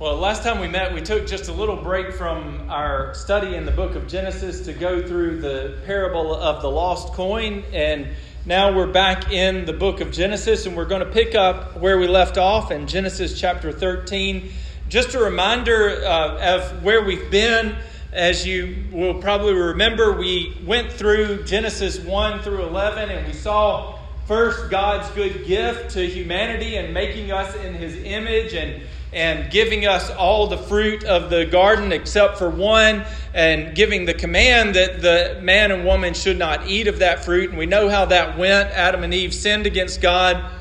Well, last time we met, we took just a little break from our study in the book of Genesis to go through the parable of the lost coin. And now we're back in the book of Genesis, and we're going to pick up where we left off in Genesis chapter 13. Just a reminder uh, of where we've been. As you will probably remember, we went through Genesis 1 through 11, and we saw first God's good gift to humanity and making us in his image and and giving us all the fruit of the garden except for one, and giving the command that the man and woman should not eat of that fruit. And we know how that went. Adam and Eve sinned against God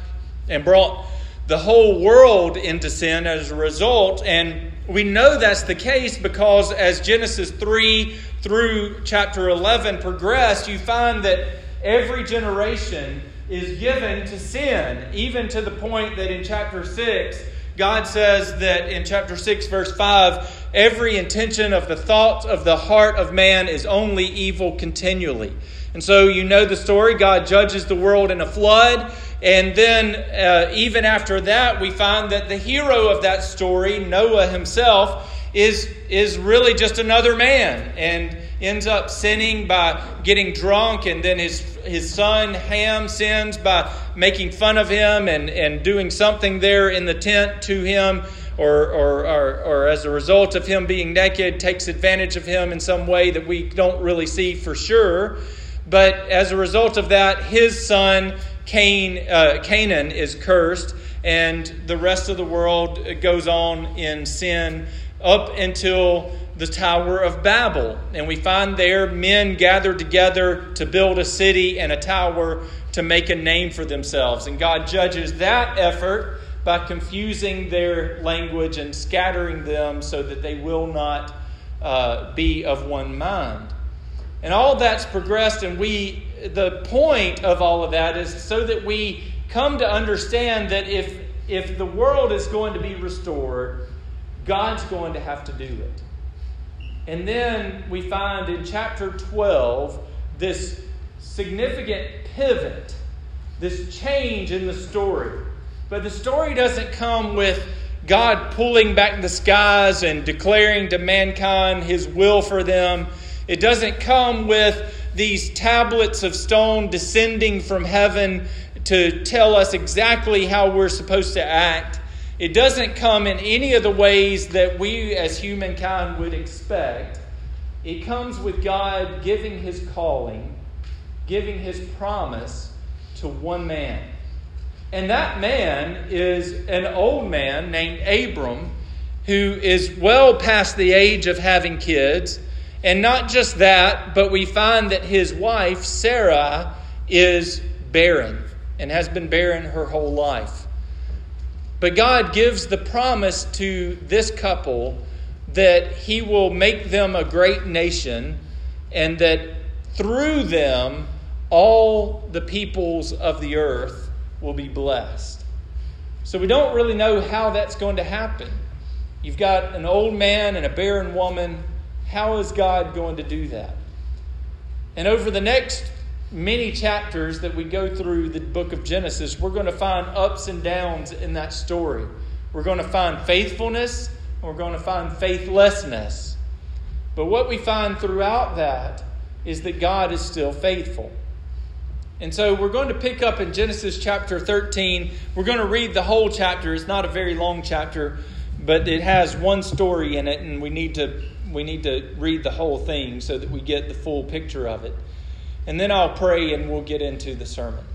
and brought the whole world into sin as a result. And we know that's the case because as Genesis 3 through chapter 11 progress, you find that every generation is given to sin, even to the point that in chapter 6, God says that in chapter 6, verse 5, every intention of the thoughts of the heart of man is only evil continually. And so you know the story. God judges the world in a flood. And then, uh, even after that, we find that the hero of that story, Noah himself, is, is really just another man and ends up sinning by getting drunk. And then his, his son Ham sins by making fun of him and, and doing something there in the tent to him. Or, or, or, or as a result of him being naked, takes advantage of him in some way that we don't really see for sure. But as a result of that, his son Cain, uh, Canaan is cursed, and the rest of the world goes on in sin up until the Tower of Babel. And we find there men gathered together to build a city and a tower to make a name for themselves. And God judges that effort by confusing their language and scattering them so that they will not uh, be of one mind. And all that's progressed, and we, the point of all of that is so that we come to understand that if, if the world is going to be restored, God's going to have to do it. And then we find in chapter 12 this significant pivot, this change in the story. But the story doesn't come with God pulling back the skies and declaring to mankind his will for them. It doesn't come with these tablets of stone descending from heaven to tell us exactly how we're supposed to act. It doesn't come in any of the ways that we as humankind would expect. It comes with God giving his calling, giving his promise to one man. And that man is an old man named Abram who is well past the age of having kids. And not just that, but we find that his wife, Sarah, is barren and has been barren her whole life. But God gives the promise to this couple that He will make them a great nation and that through them all the peoples of the earth will be blessed. So we don't really know how that's going to happen. You've got an old man and a barren woman. How is God going to do that? And over the next many chapters that we go through the book of Genesis, we're going to find ups and downs in that story. We're going to find faithfulness, and we're going to find faithlessness. But what we find throughout that is that God is still faithful. And so we're going to pick up in Genesis chapter 13. We're going to read the whole chapter. It's not a very long chapter, but it has one story in it, and we need to, we need to read the whole thing so that we get the full picture of it. And then I'll pray and we'll get into the sermon.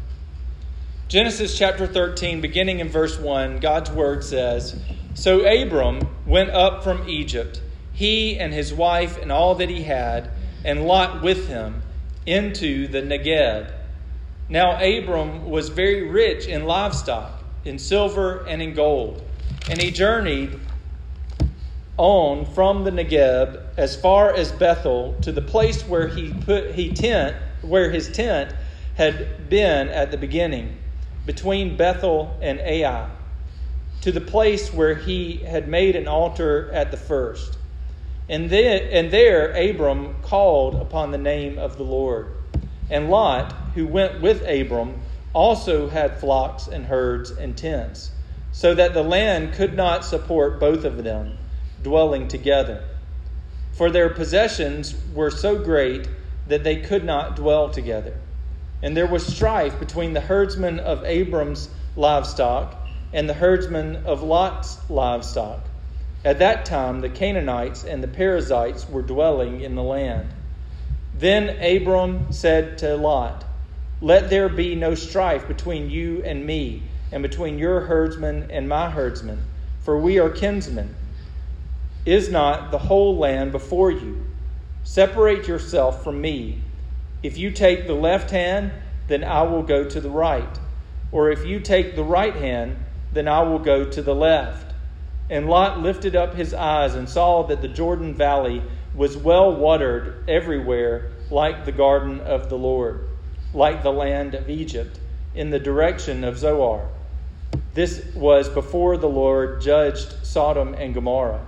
Genesis chapter 13, beginning in verse 1, God's word says So Abram went up from Egypt, he and his wife and all that he had, and Lot with him, into the Negeb. Now Abram was very rich in livestock, in silver and in gold, and he journeyed on from the Negeb as far as Bethel to the place where he put he tent where his tent had been at the beginning, between Bethel and Ai, to the place where he had made an altar at the first. And, then, and there Abram called upon the name of the Lord. And Lot, who went with Abram, also had flocks and herds and tents. so that the land could not support both of them dwelling together. For their possessions were so great that they could not dwell together. And there was strife between the herdsmen of Abram's livestock and the herdsmen of Lot's livestock. At that time, the Canaanites and the Perizzites were dwelling in the land. Then Abram said to Lot, Let there be no strife between you and me, and between your herdsmen and my herdsmen, for we are kinsmen. Is not the whole land before you? Separate yourself from me. If you take the left hand, then I will go to the right. Or if you take the right hand, then I will go to the left. And Lot lifted up his eyes and saw that the Jordan Valley was well watered everywhere, like the garden of the Lord, like the land of Egypt, in the direction of Zoar. This was before the Lord judged Sodom and Gomorrah.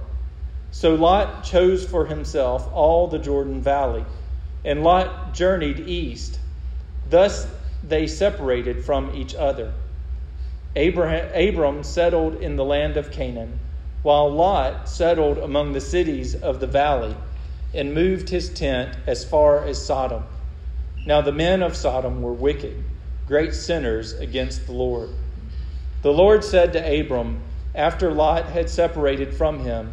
So Lot chose for himself all the Jordan Valley, and Lot journeyed east. Thus they separated from each other. Abram settled in the land of Canaan, while Lot settled among the cities of the valley and moved his tent as far as Sodom. Now the men of Sodom were wicked, great sinners against the Lord. The Lord said to Abram, after Lot had separated from him,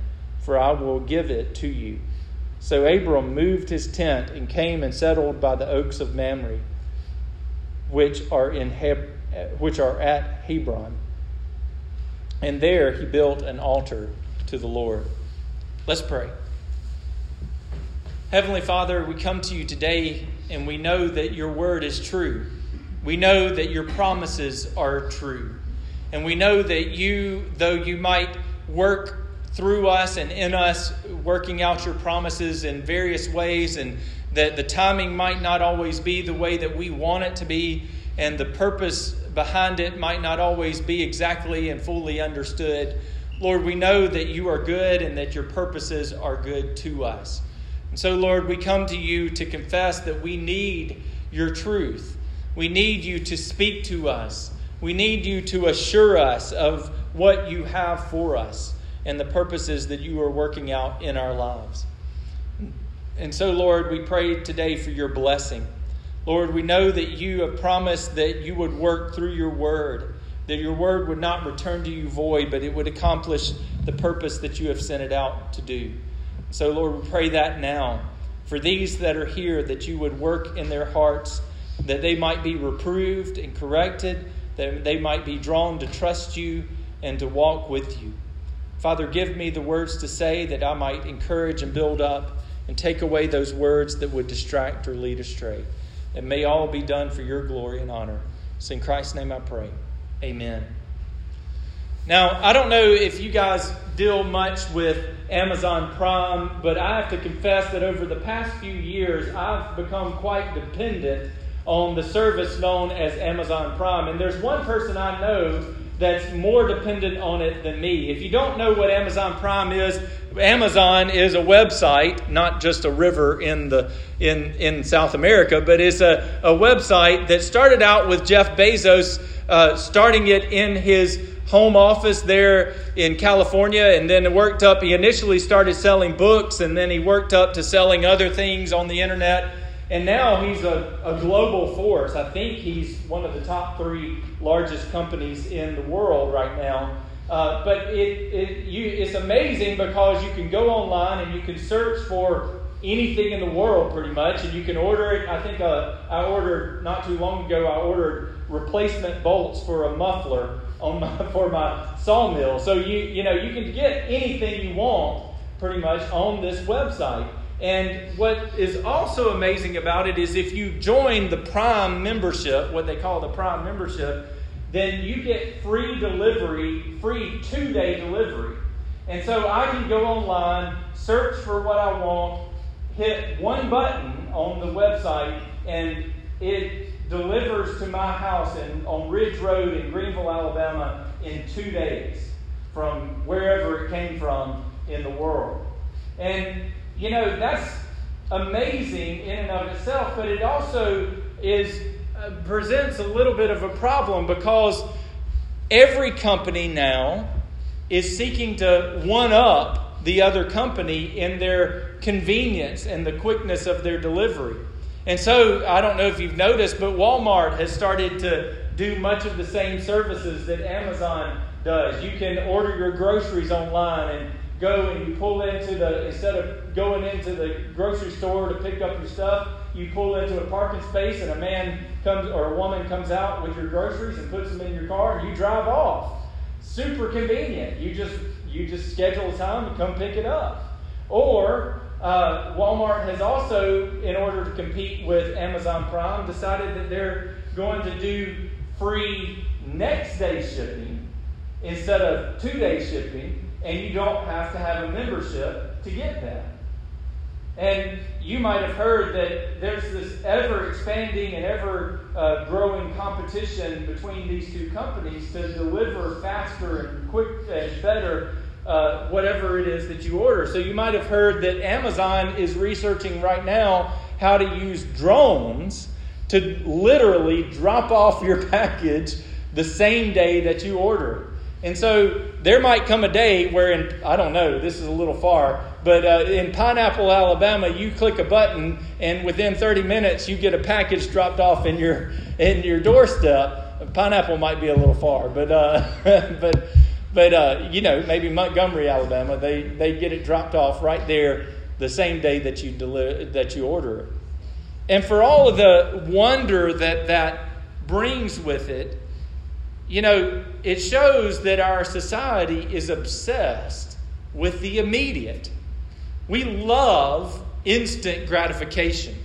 for I will give it to you. So Abram moved his tent and came and settled by the oaks of Mamre, which are in Heb- which are at Hebron. And there he built an altar to the Lord. Let's pray. Heavenly Father, we come to you today and we know that your word is true. We know that your promises are true. And we know that you, though you might work through us and in us, working out your promises in various ways, and that the timing might not always be the way that we want it to be, and the purpose behind it might not always be exactly and fully understood. Lord, we know that you are good and that your purposes are good to us. And so, Lord, we come to you to confess that we need your truth. We need you to speak to us. We need you to assure us of what you have for us and the purposes that you are working out in our lives. And so, Lord, we pray today for your blessing. Lord, we know that you have promised that you would work through your word, that your word would not return to you void, but it would accomplish the purpose that you have sent it out to do. So, Lord, we pray that now for these that are here, that you would work in their hearts, that they might be reproved and corrected, that they might be drawn to trust you and to walk with you. Father, give me the words to say that I might encourage and build up and take away those words that would distract or lead astray. And may all be done for your glory and honor. It's in Christ's name I pray. Amen. Now, I don't know if you guys deal much with Amazon Prime, but I have to confess that over the past few years, I've become quite dependent on the service known as Amazon Prime. And there's one person I know that's more dependent on it than me. If you don't know what Amazon Prime is, Amazon is a website, not just a river in the in in South America, but it's a, a website that started out with Jeff Bezos uh, starting it in his home office there in California, and then worked up. He initially started selling books, and then he worked up to selling other things on the internet. And now he's a, a global force. I think he's one of the top three largest companies in the world right now. Uh, but it, it, you, it's amazing because you can go online and you can search for anything in the world pretty much, and you can order it. I think uh, I ordered not too long ago. I ordered replacement bolts for a muffler on my, for my sawmill. So you you know you can get anything you want pretty much on this website. And what is also amazing about it is if you join the Prime membership, what they call the Prime membership, then you get free delivery, free two day delivery. And so I can go online, search for what I want, hit one button on the website, and it delivers to my house in, on Ridge Road in Greenville, Alabama in two days from wherever it came from in the world. And, you know, that's amazing in and of itself, but it also is uh, presents a little bit of a problem because every company now is seeking to one up the other company in their convenience and the quickness of their delivery. And so, I don't know if you've noticed, but Walmart has started to do much of the same services that Amazon does. You can order your groceries online and go and you pull into the, instead of going into the grocery store to pick up your stuff, you pull into a parking space and a man comes or a woman comes out with your groceries and puts them in your car and you drive off. Super convenient. You just you just schedule a time to come pick it up. Or uh, Walmart has also, in order to compete with Amazon Prime, decided that they're going to do free next day shipping instead of two day shipping, and you don't have to have a membership to get that. And you might have heard that there's this ever expanding and ever uh, growing competition between these two companies to deliver faster and quick and better uh, whatever it is that you order. So you might have heard that Amazon is researching right now how to use drones to literally drop off your package the same day that you order. And so there might come a day where, in, I don't know, this is a little far, but uh, in Pineapple, Alabama, you click a button, and within 30 minutes, you get a package dropped off in your in your doorstep. Pineapple might be a little far, but uh, but but, uh, you know, maybe Montgomery, Alabama, they, they get it dropped off right there the same day that you, deliver, that you order it. And for all of the wonder that that brings with it, you know, it shows that our society is obsessed with the immediate. We love instant gratification.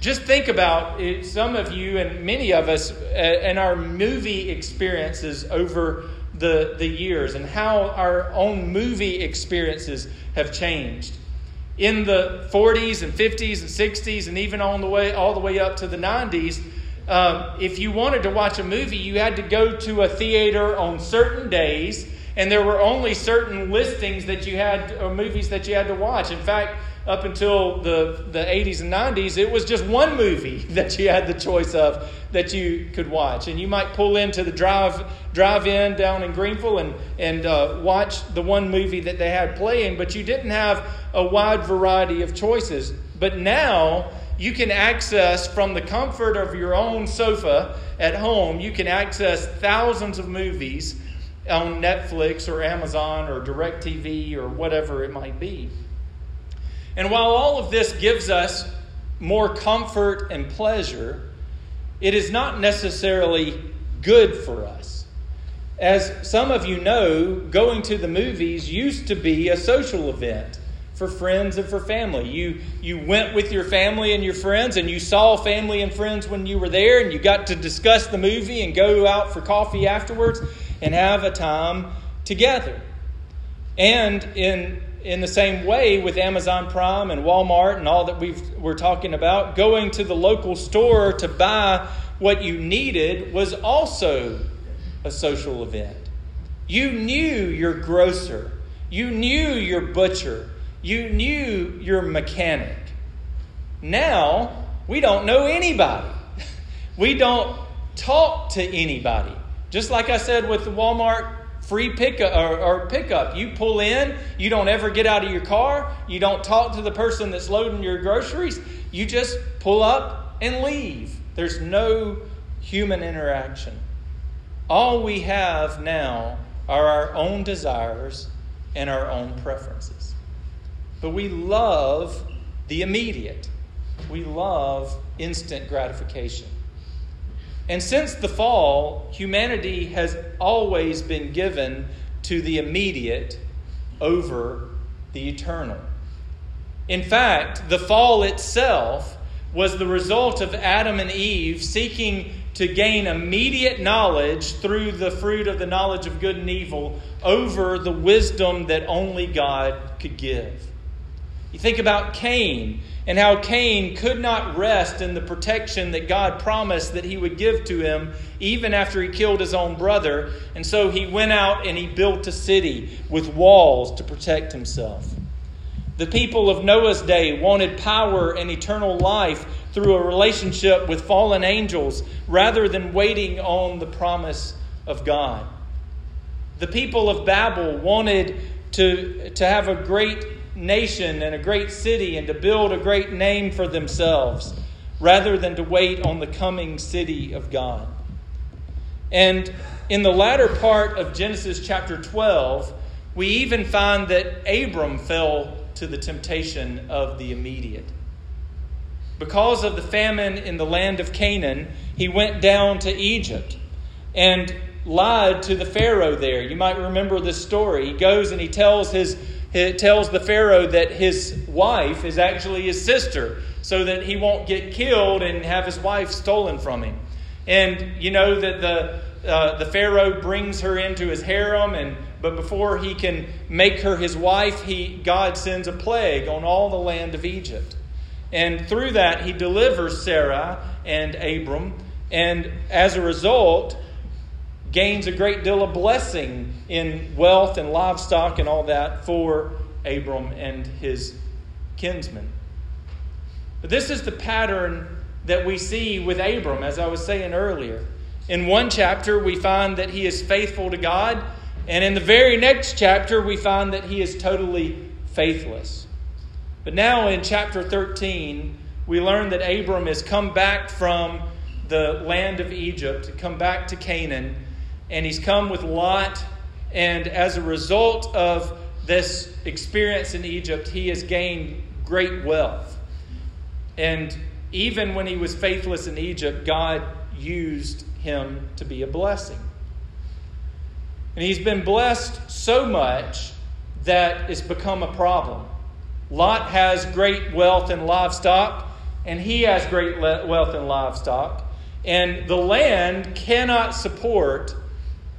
Just think about it, some of you and many of us uh, and our movie experiences over the, the years and how our own movie experiences have changed. In the 40s and 50s and 60s, and even on the way, all the way up to the 90s, um, if you wanted to watch a movie, you had to go to a theater on certain days, and there were only certain listings that you had, or movies that you had to watch. In fact, up until the, the 80s and 90s, it was just one movie that you had the choice of that you could watch. And you might pull into the drive, drive in down in Greenville and, and uh, watch the one movie that they had playing, but you didn't have a wide variety of choices. But now, you can access from the comfort of your own sofa at home, you can access thousands of movies on Netflix or Amazon or DirecTV or whatever it might be. And while all of this gives us more comfort and pleasure, it is not necessarily good for us. As some of you know, going to the movies used to be a social event for friends and for family. You, you went with your family and your friends, and you saw family and friends when you were there, and you got to discuss the movie and go out for coffee afterwards and have a time together. And in in the same way with Amazon Prime and Walmart and all that we've, we're talking about, going to the local store to buy what you needed was also a social event. You knew your grocer, you knew your butcher, you knew your mechanic. Now, we don't know anybody. We don't talk to anybody. Just like I said with the Walmart free pickup uh, or, or, pickup. You pull in, you don't ever get out of your car, you don't talk to the person that's loading your groceries, you just pull up and leave. There's no human interaction. All we have now are our own desires and our own preferences. But we love the immediate. We love instant gratification. And since the fall, humanity has always been given to the immediate over the eternal. In fact, the fall itself was the result of Adam and Eve seeking to gain immediate knowledge through the fruit of the knowledge of good and evil over the wisdom that only God could give. You think about Cain and how Cain could not rest in the protection that God promised that he would give to him even after he killed his own brother. And so he went out and he built a city with walls to protect himself. The people of Noah's day wanted power and eternal life through a relationship with fallen angels rather than waiting on the promise of God. The people of Babel wanted to, to have a great nation and a great city and to build a great name for themselves rather than to wait on the coming city of God. And in the latter part of Genesis chapter 12, we even find that Abram fell to the temptation of the immediate. Because of the famine in the land of Canaan, he went down to Egypt and lied to the Pharaoh there. You might remember this story. He goes and he tells his he tells the Pharaoh that his wife is actually his sister so that he won't get killed and have his wife stolen from him. And you know that the, uh, the Pharaoh brings her into his harem, and, but before he can make her his wife, he, God sends a plague on all the land of Egypt. And through that, he delivers Sarah and Abram. And as a result, gains a great deal of blessing in wealth and livestock and all that for Abram and his kinsmen. But this is the pattern that we see with Abram, as I was saying earlier. In one chapter, we find that he is faithful to God, and in the very next chapter, we find that he is totally faithless. But now in chapter 13, we learn that Abram has come back from the land of Egypt, come back to Canaan, and he's come with Lot. And as a result of this experience in Egypt, he has gained great wealth. And even when he was faithless in Egypt, God used him to be a blessing. And he's been blessed so much that it's become a problem. Lot has great wealth and livestock, and he has great wealth and livestock. And the land cannot support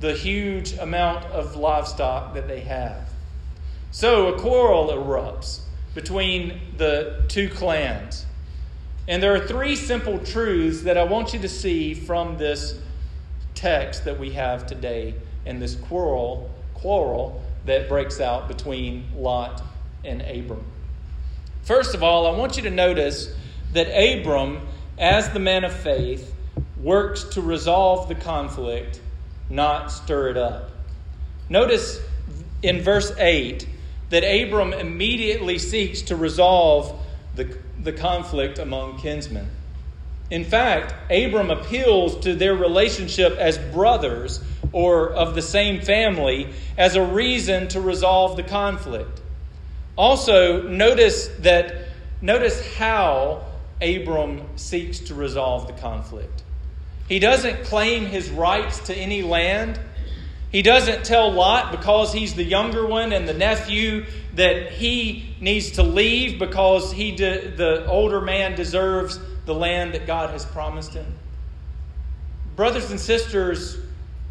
the huge amount of livestock that they have. So a quarrel erupts between the two clans. And there are three simple truths that I want you to see from this text that we have today and this quarrel quarrel that breaks out between Lot and Abram. First of all, I want you to notice that Abram, as the man of faith, works to resolve the conflict not stir it up. Notice in verse 8 that Abram immediately seeks to resolve the, the conflict among kinsmen. In fact, Abram appeals to their relationship as brothers or of the same family as a reason to resolve the conflict. Also, notice that notice how Abram seeks to resolve the conflict. He doesn't claim his rights to any land. He doesn't tell Lot because he's the younger one and the nephew that he needs to leave because he de- the older man deserves the land that God has promised him. Brothers and sisters,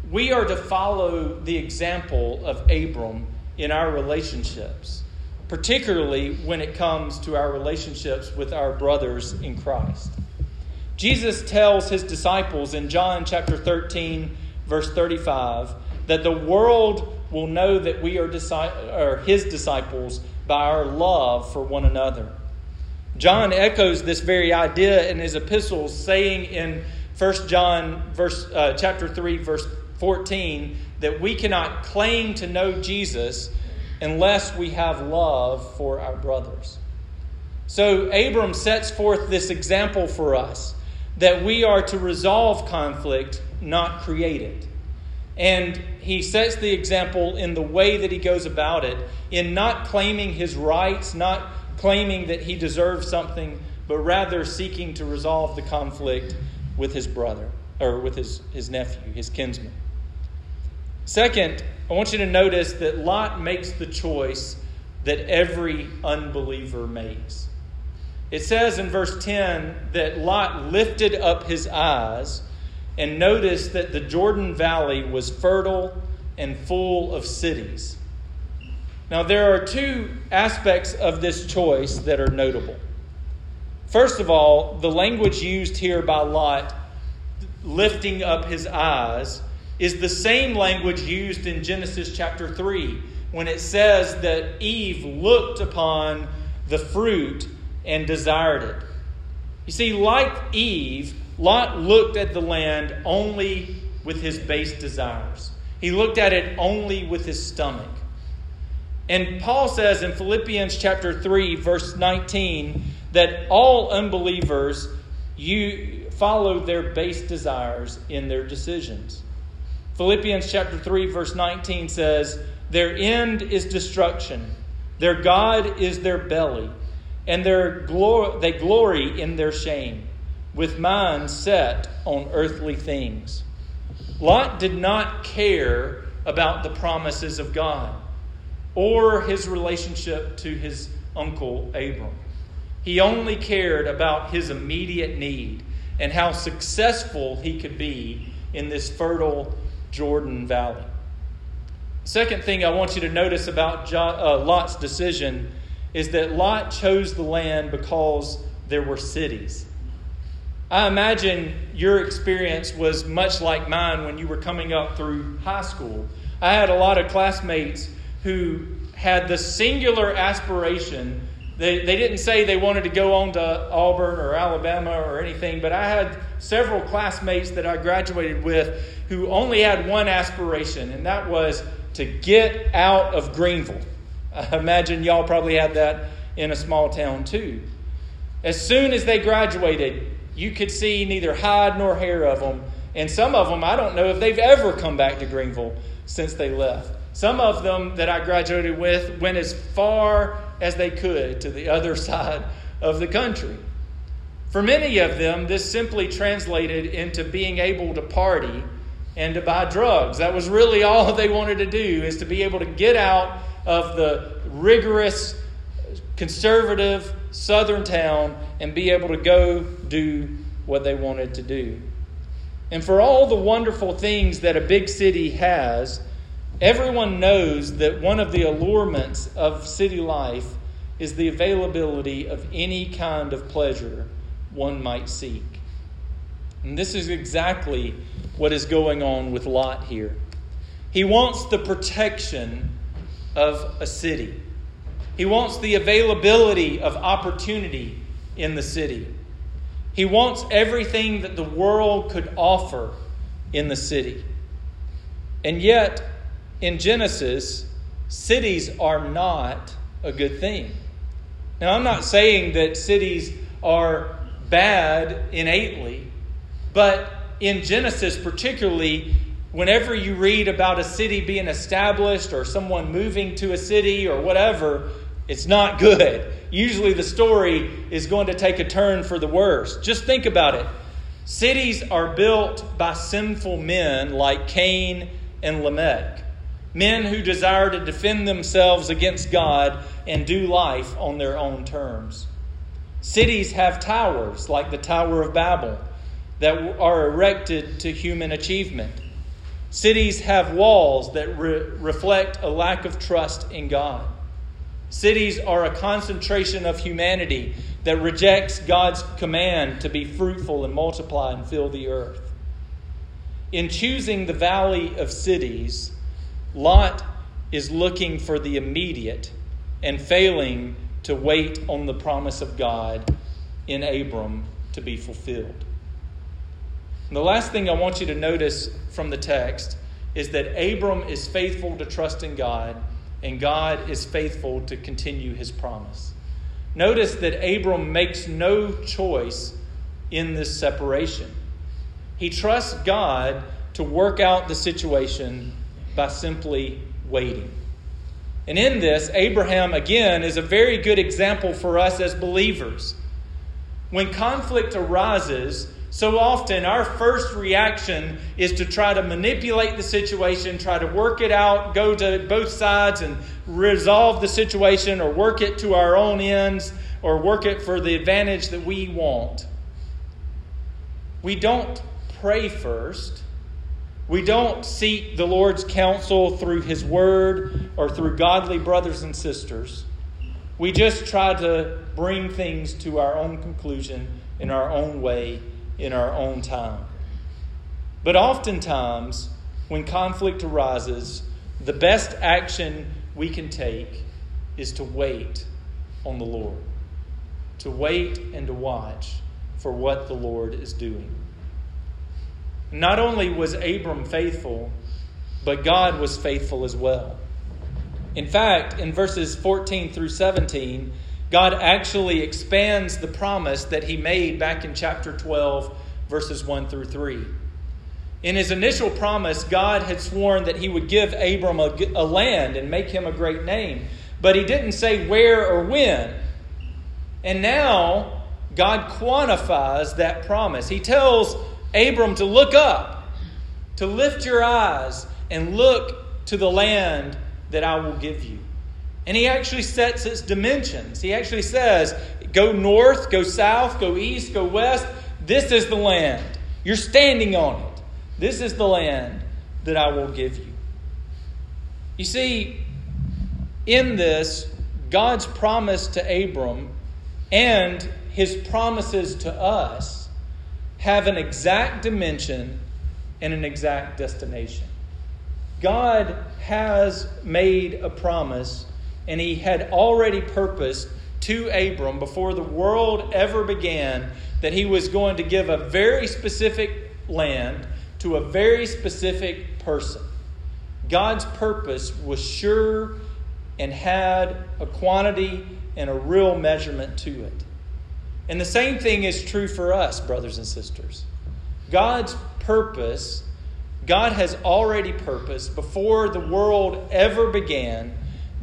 we are to follow the example of Abram in our relationships, particularly when it comes to our relationships with our brothers in Christ. Jesus tells his disciples in John chapter 13, verse 35, that the world will know that we are, his disciples by our love for one another. John echoes this very idea in his epistles, saying in 1 John verse, uh, chapter 3, verse 14, that we cannot claim to know Jesus unless we have love for our brothers. So Abram sets forth this example for us that we are to resolve conflict, not create it. And he sets the example in the way that he goes about it, in not claiming his rights, not claiming that he deserves something, but rather seeking to resolve the conflict with his brother, or with his, his nephew, his kinsman. Second, I want you to notice that Lot makes the choice that every unbeliever makes. It says in verse 10 that Lot lifted up his eyes and noticed that the Jordan Valley was fertile and full of cities. Now, there are two aspects of this choice that are notable. First of all, the language used here by Lot, lifting up his eyes, is the same language used in Genesis chapter 3 when it says that Eve looked upon the fruit and desired it. You see, like Eve, Lot looked at the land only with his base desires. He looked at it only with his stomach. And Paul says in Philippians chapter 3 verse 19 that all unbelievers you follow their base desires in their decisions. Philippians chapter 3 verse 19 says, "Their end is destruction. Their God is their belly, and their glor- they glory in their shame, with minds set on earthly things." Lot did not care about the promises of God or his relationship to his uncle Abram. He only cared about his immediate need and how successful he could be in this fertile Jordan Valley. Second thing I want you to notice about uh, Lot's decision is that Lot chose the land because there were cities. I imagine your experience was much like mine when you were coming up through high school. I had a lot of classmates who had the singular aspiration. They, they didn't say they wanted to go on to Auburn or Alabama or anything, but I had several classmates that I graduated with who only had one aspiration, and that was to get out of Greenville. I imagine y'all probably had that in a small town too. As soon as they graduated, you could see neither hide nor hair of them. And some of them, I don't know if they've ever come back to Greenville since they left. Some of them that I graduated with went as far as they could to the other side of the country. For many of them, this simply translated into being able to party and to buy drugs. That was really all they wanted to do, is to be able to get out of the rigorous, conservative southern town and be able to go do what they wanted to do. And for all the wonderful things that a big city has, Everyone knows that one of the allurements of city life is the availability of any kind of pleasure one might seek. And this is exactly what is going on with Lot here. He wants the protection of a city, he wants the availability of opportunity in the city. He wants everything that the world could offer in the city. And yet, in Genesis, cities are not a good thing. Now, I'm not saying that cities are bad innately, but in Genesis, particularly, whenever you read about a city being established or someone moving to a city or whatever, it's not good. Usually the story is going to take a turn for the worse. Just think about it. Cities are built by sinful men like Cain and Lamech men who desire to defend themselves against God and do life on their own terms. Cities have towers like the Tower of Babel that are erected to human achievement. Cities have walls that re- reflect a lack of trust in God. Cities are a concentration of humanity that rejects God's command to be fruitful and multiply and fill the earth. In choosing the valley of cities, Lot is looking for the immediate and failing to wait on the promise of God in Abram to be fulfilled. And the last thing I want you to notice from the text is that Abram is faithful to trust in God, and God is faithful to continue his promise. Notice that Abram makes no choice in this separation. He trusts God to work out the situation by simply waiting. And in this, Abraham, again, is a very good example for us as believers. When conflict arises, so often our first reaction is to try to manipulate the situation, try to work it out, go to both sides and resolve the situation or work it to our own ends or work it for the advantage that we want. We don't pray first. We don't seek the Lord's counsel through His Word or through godly brothers and sisters. We just try to bring things to our own conclusion in our own way, in our own time. But oftentimes, when conflict arises, the best action we can take is to wait on the Lord, to wait and to watch for what the Lord is doing. Not only was Abram faithful, but God was faithful as well. In fact, in verses 14 through 17, God actually expands the promise that he made back in chapter 12, verses 1 through 3. In his initial promise, God had sworn that he would give Abram a, a, land and make him a great name, but he didn't say where or when. And now, God quantifies that promise. He tells Abram to look up, to lift your eyes, and look to the land that I will give you. And he actually sets its dimensions. He actually says, go north, go south, go east, go west. This is the land. You're standing on it. This is the land that I will give you. You see, in this, God's promise to Abram and his promises to us have an exact dimension and an exact destination. God has made a promise, and he had already purposed to Abram before the world ever began that he was going to give a very specific land to a very specific person. God's purpose was sure and had a quantity and a real measurement to it. And the same thing is true for us, brothers and sisters. God's purpose, God has already purposed before the world ever began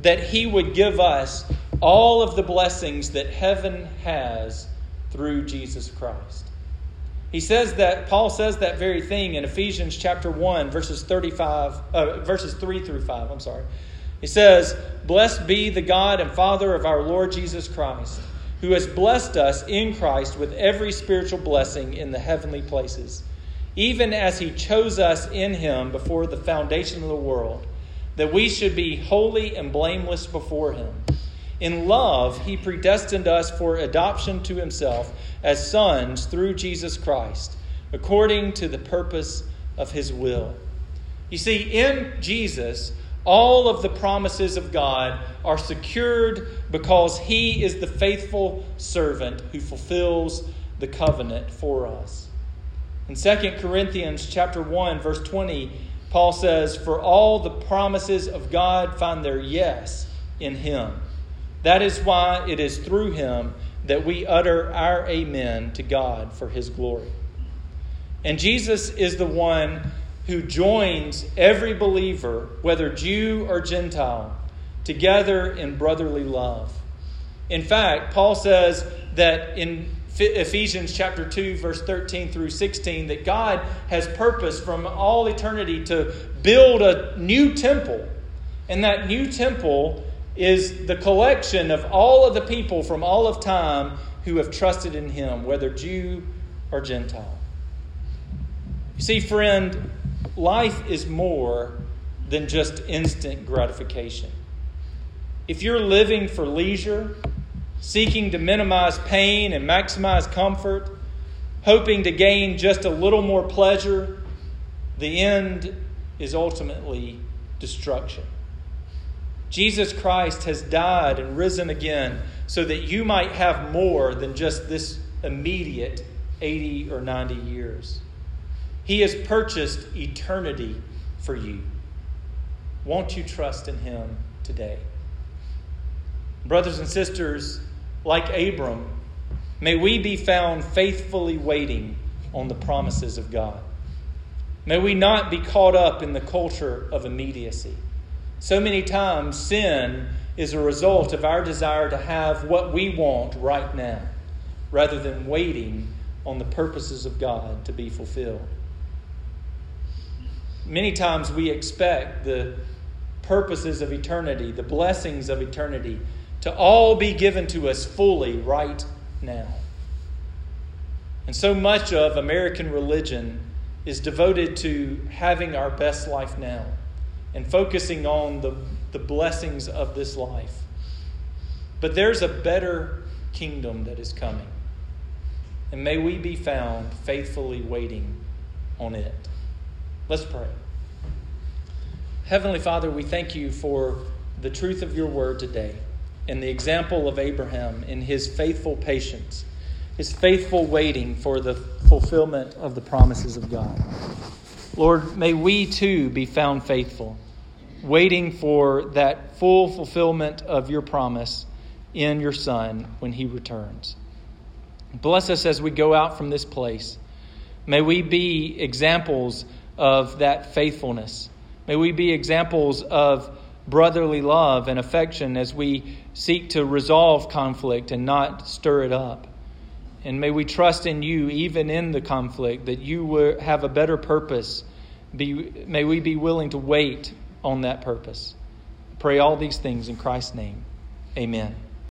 that He would give us all of the blessings that heaven has through Jesus Christ. He says that Paul says that very thing in Ephesians chapter 1 verses 35 uh, verses 3 through 5, I'm sorry. He says, "Blessed be the God and Father of our Lord Jesus Christ, who has blessed us in Christ with every spiritual blessing in the heavenly places, even as he chose us in him before the foundation of the world, that we should be holy and blameless before him." In love, he predestined us for adoption to himself as sons through Jesus Christ, according to the purpose of his will. You see, in Jesus, all of the promises of God are secured because he is the faithful servant who fulfills the covenant for us. In 2 Corinthians chapter 1 verse 20, Paul says, "For all the promises of God find their yes in him." That is why it is through him that we utter our amen to God for his glory. And Jesus is the one who joins every believer, whether Jew or Gentile, together in brotherly love. In fact, Paul says that in Ephesians chapter 2 verse 13 through 16 that God has purpose from all eternity to build a new temple. And that new temple is the collection of all of the people from all of time who have trusted in him, whether Jew or Gentile. You see, friend, life is more than just instant gratification. If you're living for leisure, seeking to minimize pain and maximize comfort, hoping to gain just a little more pleasure, the end is ultimately destruction. Jesus Christ has died and risen again so that you might have more than just this immediate 80 or 90 years. He has purchased eternity for you. Won't you trust in Him today? Brothers and sisters, like Abram, may we be found faithfully waiting on the promises of God. May we not be caught up in the culture of immediacy. So many times, sin is a result of our desire to have what we want right now, rather than waiting on the purposes of God to be fulfilled. Many times we expect the purposes of eternity, the blessings of eternity, to all be given to us fully right now. And so much of American religion is devoted to having our best life now and focusing on the, the blessings of this life. But there's a better kingdom that is coming. And may we be found faithfully waiting on it. Let's pray. Heavenly Father, we thank you for the truth of your word today and the example of Abraham in his faithful patience, his faithful waiting for the fulfillment of the promises of God. Lord, may we too be found faithful, waiting for that full fulfillment of your promise in your Son when he returns. Bless us as we go out from this place. May we be examples of that faithfulness. May we be examples of brotherly love and affection as we seek to resolve conflict and not stir it up. And may we trust in you, even in the conflict, that you will have a better purpose. Be, may we be willing to wait on that purpose. pray all these things in Christ's name. Amen.